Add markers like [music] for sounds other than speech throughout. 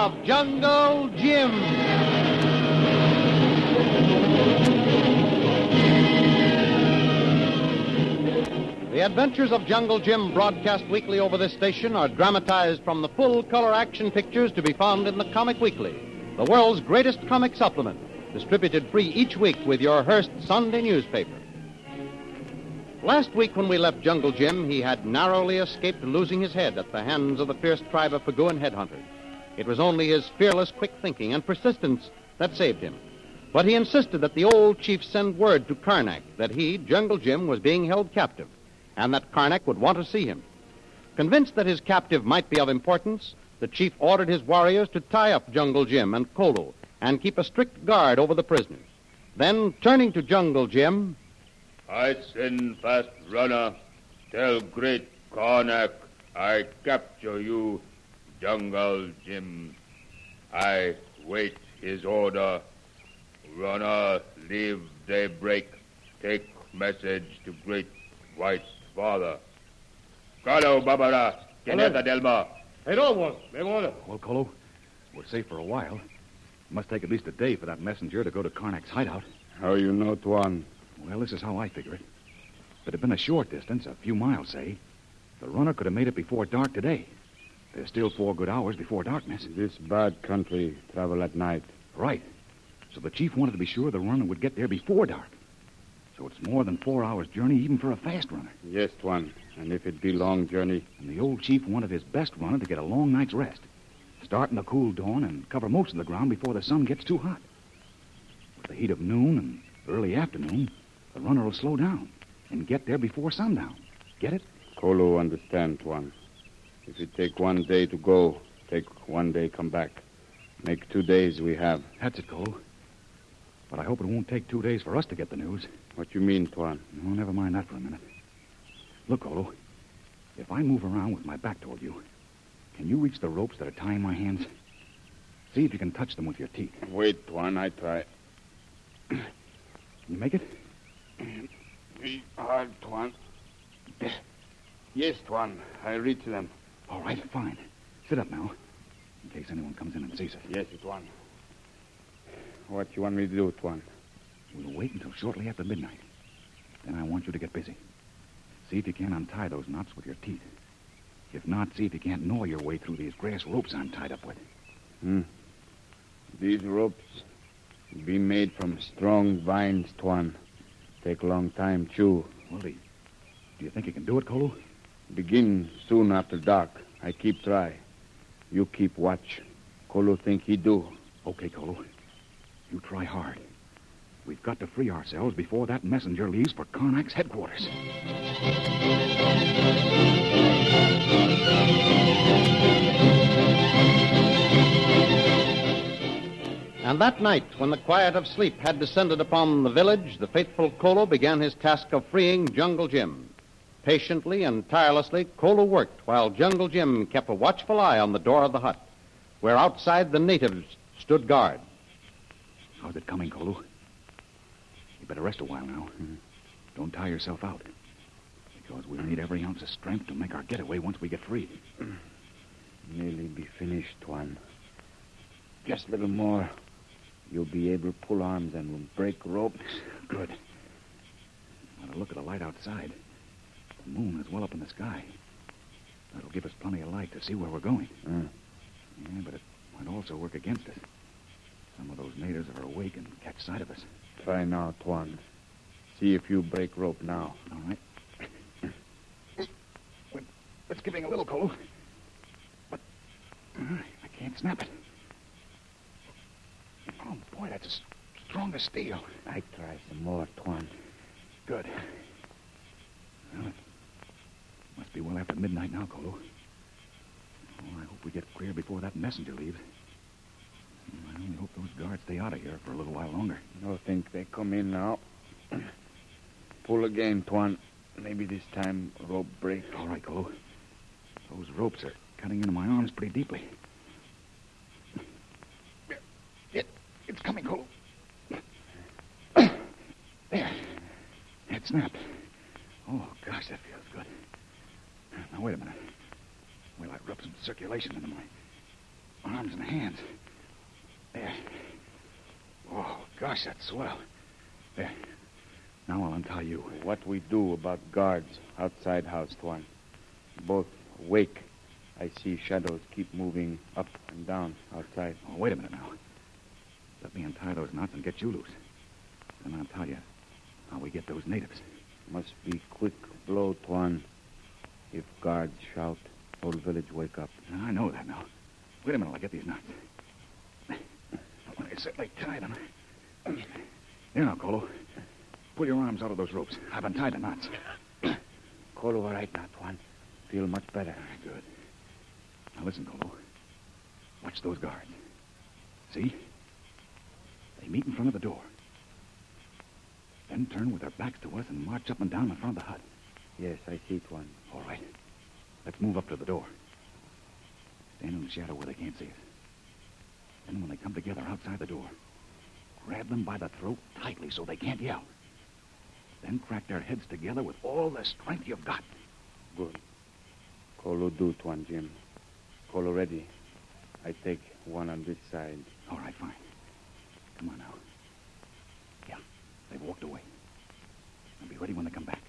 Of Jungle Jim. The Adventures of Jungle Jim, broadcast weekly over this station, are dramatized from the full color action pictures to be found in the Comic Weekly, the world's greatest comic supplement, distributed free each week with your Hearst Sunday newspaper. Last week, when we left Jungle Jim, he had narrowly escaped losing his head at the hands of the fierce tribe of Paguan headhunters. It was only his fearless, quick thinking and persistence that saved him. But he insisted that the old chief send word to Karnak that he, Jungle Jim, was being held captive and that Karnak would want to see him. Convinced that his captive might be of importance, the chief ordered his warriors to tie up Jungle Jim and Kolo and keep a strict guard over the prisoners. Then, turning to Jungle Jim, I send fast runner. Tell great Karnak I capture you, Jungle Jim. I wait his order. Runner, leave daybreak. Take message to great white father. Kalo Babara, Keneta Delma. Hey, don't want. They want. Well, Kolo, we're safe for a while. It must take at least a day for that messenger to go to Karnak's hideout. How you know, Tuan? Well, this is how I figure it. If it had been a short distance, a few miles, say, the runner could have made it before dark today. There's still four good hours before darkness. This bad country travel at night. Right. So the chief wanted to be sure the runner would get there before dark. So it's more than four hours' journey, even for a fast runner. Yes, Tuan. And if it be long journey, And the old chief wanted his best runner to get a long night's rest. Start in the cool dawn and cover most of the ground before the sun gets too hot. With the heat of noon and early afternoon, the runner will slow down and get there before sundown. Get it? Kolo understand, Tuan. If it take one day to go, take one day come back. Make two days we have. That's it, Cole. But I hope it won't take two days for us to get the news. What you mean, Tuan? No, never mind that for a minute. Look, Olo, if I move around with my back toward you, can you reach the ropes that are tying my hands? See if you can touch them with your teeth. Wait, Tuan, I try. Can you make it? Be hard, Tuan. Yes, Tuan. I reach them. All right, fine. Sit up now, in case anyone comes in and sees us. Yes, Tuan. What you want me to do, Tuan? We'll wait until shortly after midnight. Then I want you to get busy. See if you can untie those knots with your teeth. If not, see if you can't gnaw your way through these grass ropes I'm tied up with. Hmm. These ropes be made from strong vines, Tuan. Take a long time, chew. Well, do you, do you think you can do it, Kolo? Begin soon after dark. I keep try. You keep watch. Kolo think he do. Okay, Kolo. You try hard. We've got to free ourselves before that messenger leaves for Karnak's headquarters. And that night, when the quiet of sleep had descended upon the village, the faithful Kolo began his task of freeing Jungle Jim. Patiently and tirelessly, Kolo worked while Jungle Jim kept a watchful eye on the door of the hut, where outside the natives stood guard. How's it coming, Kolo? You better rest a while now. Don't tire yourself out. Because we'll need every ounce of strength to make our getaway once we get free. [clears throat] Nearly be finished, Tuan. Just a little more. You'll be able to pull arms and we'll break ropes. Good. Now to look at the light outside. The moon is well up in the sky. That'll give us plenty of light to see where we're going. Hmm. Yeah, but it might also work against us. Some of those natives are awake and catch sight of us. Try now, Tuan. See if you break rope now. All right. We're, we're a little, Cole. But uh, I can't snap it. Oh, boy, that's a s- strong as steel. I try some more, Tuan. Good. Well, must be well after midnight now, Kolo. Oh, I hope we get clear before that messenger leaves. I only hope those guards stay out of here for a little while longer. No think they come in now. [clears throat] Pull again, Tuan. Maybe this time rope break. All right, Kolo. Those ropes are cutting into my arms pretty deeply. It, it's coming, Kolo. [clears throat] There. It snapped. Oh, gosh, that feels good. Now, wait a minute. Well, I rub some circulation into my arms and hands. There. Oh, gosh, that's swell. There. Now I'll untie you. What we do about guards outside house, Tuan? Both wake. I see shadows keep moving up and down outside. Oh, wait a minute now. Let me untie those knots and get you loose. Then I'll tell you how we get those natives. Must be quick blow, Tuan. If guards shout, whole village wake up. Ah, I know that now. Wait a minute, I'll get these knots. I certainly tied them. Here now, Kolo. Pull your arms out of those ropes. I've untied the knots. [clears throat] Call all right now, one. Feel much better. Ah, good. Now listen, Kolo. Watch those guards. See? They meet in front of the door. Then turn with their backs to us and march up and down in front of the hut. Yes, I see, Tuan. All right. Let's move up to the door. Stand in the shadow where they can't see us. Then when they come together outside the door, grab them by the throat tightly so they can't yell. Then crack their heads together with all the strength you've got. Good. Kolo do, Tuan Jim. Kolo ready. I take one on this side. All right, fine. Come on now. Yeah, they've walked away. I'll be ready when they come back.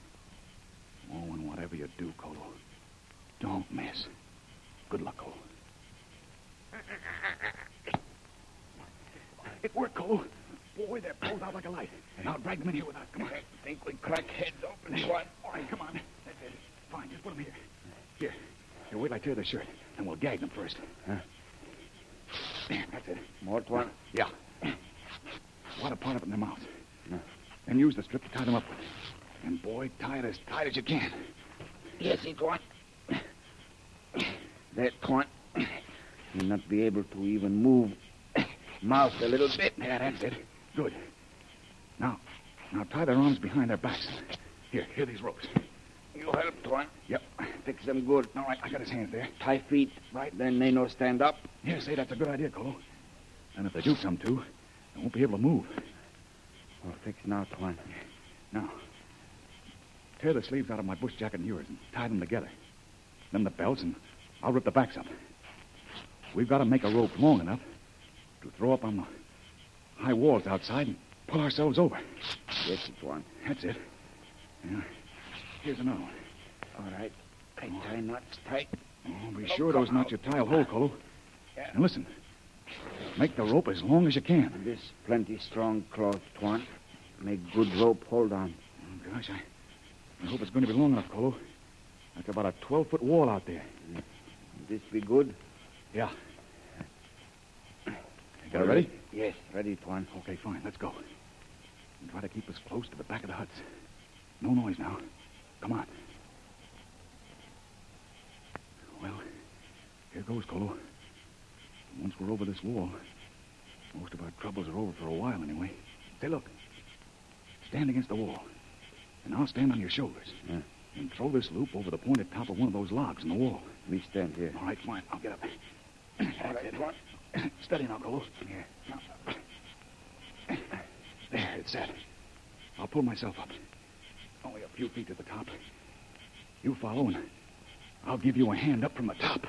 Oh, and whatever you do, Kolo, don't miss. Good luck, Kolo. It worked, Kolo. Boy, they're pulled out like a light. Now drag them in here with us. Come on. think we crack heads open, Tuan. All right, come on. That's it. Fine, just put them here. Here. Here, wait till I tear the shirt, and we'll gag them first. Huh? That's it. More, twine? Yeah. Wad a part of it in their mouths. Yeah. And use the strip to tie them up with. And, boy, tie it as tight as you can. Yes, it. That, Tuan. You'll not be able to even move mouth a little bit. Yeah, that's it. Good. Now, now tie their arms behind their backs. Here, here these ropes. You help, Tuan. Yep. Fix them good. All right, I got his hands there. Tie feet. Right. Then they no stand up. Yeah, say that's a good idea, Kolo. And if they do come to, they won't be able to move. Well, fix now, Tuan. Now, tear the sleeves out of my bush jacket and yours and tie them together. Then the belts, and I'll rip the backs up. We've got to make a rope long enough to throw up on the high walls outside and pull ourselves over. Yes, Tuan. That's it. Yeah. Here's another one. All right. I tie knots tight. Oh, be sure those knots you tie will hold, Kolo. And listen, make the rope as long as you can. This plenty strong cloth, Tuan. Make good rope hold on. Oh, gosh, I, I hope it's going to be long enough, Kolo. That's about a 12 foot wall out there. This be good? Yeah. You got it ready? Yes, ready, Tuan. Okay, fine. Let's go. And try to keep us close to the back of the huts. No noise now. Come on. Well, here goes, Kolo. Once we're over this wall, most of our troubles are over for a while anyway. Say, look. Stand against the wall. And I'll stand on your shoulders. Yeah. And throw this loop over the pointed top of one of those logs in the wall. We stand here. All right, fine. I'll get up. [clears throat] All right, Tuan. Steady now, Kolo. Yeah. There, it's set. I'll pull myself up. Only a few feet to the top. You follow, and I'll give you a hand up from the top.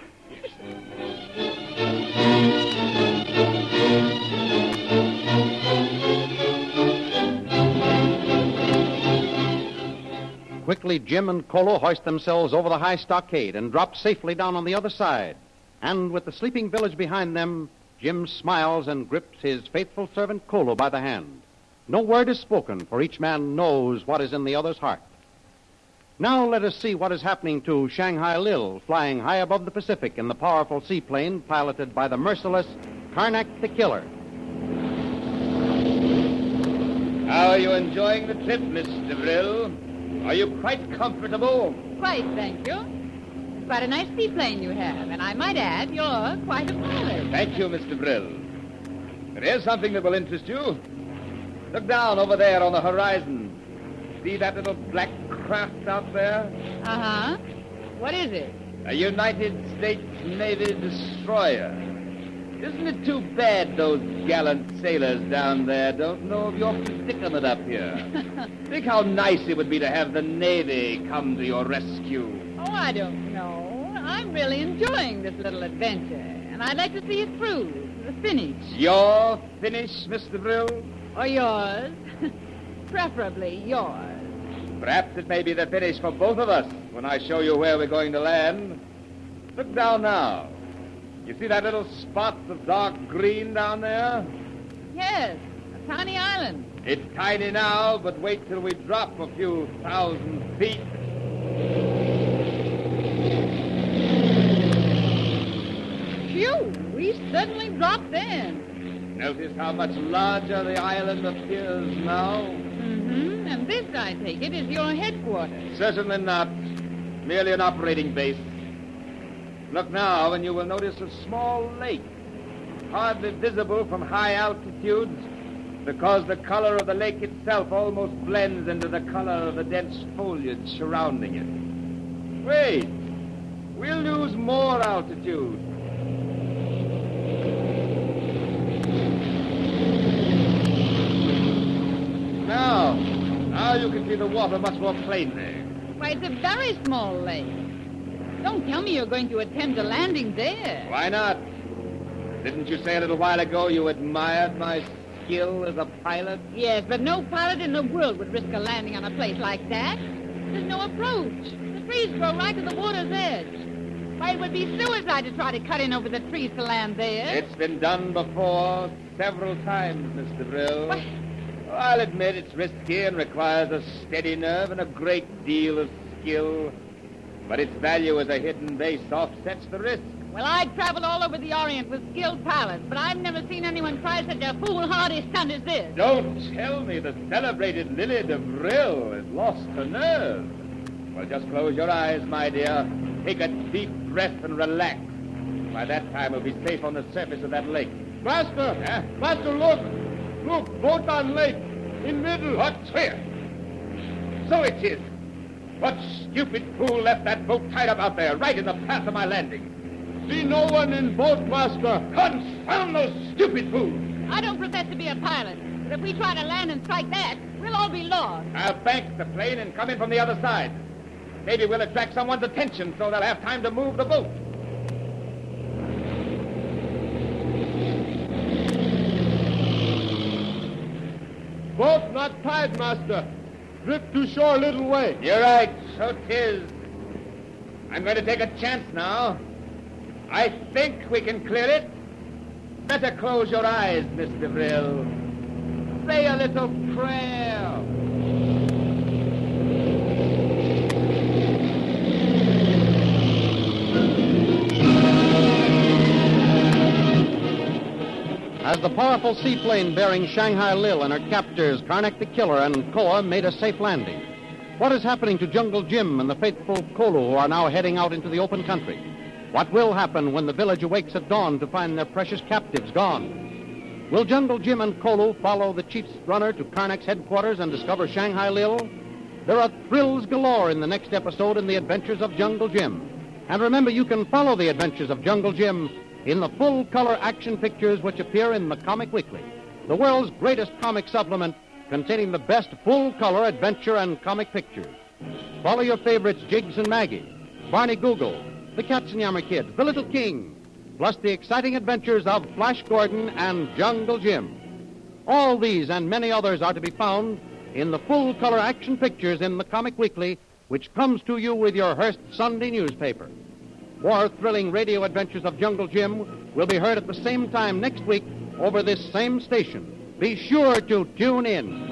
Quickly, Jim and Kolo hoist themselves over the high stockade and drop safely down on the other side. And with the sleeping village behind them, Jim smiles and grips his faithful servant Kolo by the hand. No word is spoken, for each man knows what is in the other's heart. Now let us see what is happening to Shanghai Lil, flying high above the Pacific in the powerful seaplane piloted by the merciless Karnak the Killer. How are you enjoying the trip, Mr. Brill? Are you quite comfortable? Quite, thank you. Quite a nice seaplane you have, and I might add, you're quite a pilot. Thank you, Mr. Brill. There is something that will interest you. Look down over there on the horizon. See that little black craft out there? Uh huh. What is it? A United States Navy destroyer. Isn't it too bad those gallant sailors down there don't know of your predicament up here? [laughs] Think how nice it would be to have the Navy come to your rescue. Oh, I don't know. I'm really enjoying this little adventure, and I'd like to see it through to the finish. Your finish, Mr. Brill? Or yours. [laughs] Preferably yours. Perhaps it may be the finish for both of us when I show you where we're going to land. Look down now. You see that little spot of dark green down there? Yes, a tiny island. It's tiny now, but wait till we drop a few thousand feet. Phew, we suddenly dropped in. Notice how much larger the island appears now? Mm-hmm. And this, I take it, is your headquarters. Certainly not. Merely an operating base. Look now, and you will notice a small lake, hardly visible from high altitudes because the color of the lake itself almost blends into the color of the dense foliage surrounding it. Wait, we'll lose more altitude. Now, now you can see the water much more plainly. Why, it's a very small lake. Don't tell me you're going to attempt a landing there. Why not? Didn't you say a little while ago you admired my skill as a pilot? Yes, but no pilot in the world would risk a landing on a place like that. There's no approach. The trees grow right to the water's edge. Why, it would be suicide to try to cut in over the trees to land there. It's been done before several times, Mr. Brill. What? I'll admit it's risky and requires a steady nerve and a great deal of skill. But its value as a hidden base offsets the risk. Well, I've traveled all over the Orient with skilled pilots, but I've never seen anyone try such a foolhardy stunt as this. Don't tell me the celebrated Lily de Brill has lost her nerve. Well, just close your eyes, my dear. Take a deep breath and relax. By that time, we'll be safe on the surface of that lake. Master! Huh? Master, look! Look, boat on lake. In middle. What's here? So it is. What stupid fool left that boat tied up out there, right in the path of my landing? See no one in boat, Master. Confound those stupid fools! I don't profess to be a pilot, but if we try to land and strike that, we'll all be lost. I'll bank the plane and come in from the other side. Maybe we'll attract someone's attention so they'll have time to move the boat. Boat not tied, Master. Drift to shore a little way. You're right, so 'tis. I'm going to take a chance now. I think we can clear it. Better close your eyes, Mr. Brill. Say a little prayer. As the powerful seaplane bearing Shanghai Lil and her captors, Karnak the Killer and Koa, made a safe landing. What is happening to Jungle Jim and the faithful Kolu who are now heading out into the open country? What will happen when the village awakes at dawn to find their precious captives gone? Will Jungle Jim and Kolu follow the chief's runner to Karnak's headquarters and discover Shanghai Lil? There are thrills galore in the next episode in the adventures of Jungle Jim. And remember, you can follow the adventures of Jungle Jim in the full color action pictures which appear in the Comic Weekly, the world's greatest comic supplement containing the best full color adventure and comic pictures. Follow your favorites Jiggs and Maggie, Barney Google, the Katzenjammer Kids, the Little King, plus the exciting adventures of Flash Gordon and Jungle Jim. All these and many others are to be found in the full color action pictures in the Comic Weekly, which comes to you with your Hearst Sunday newspaper. More thrilling radio adventures of Jungle Jim will be heard at the same time next week over this same station. Be sure to tune in.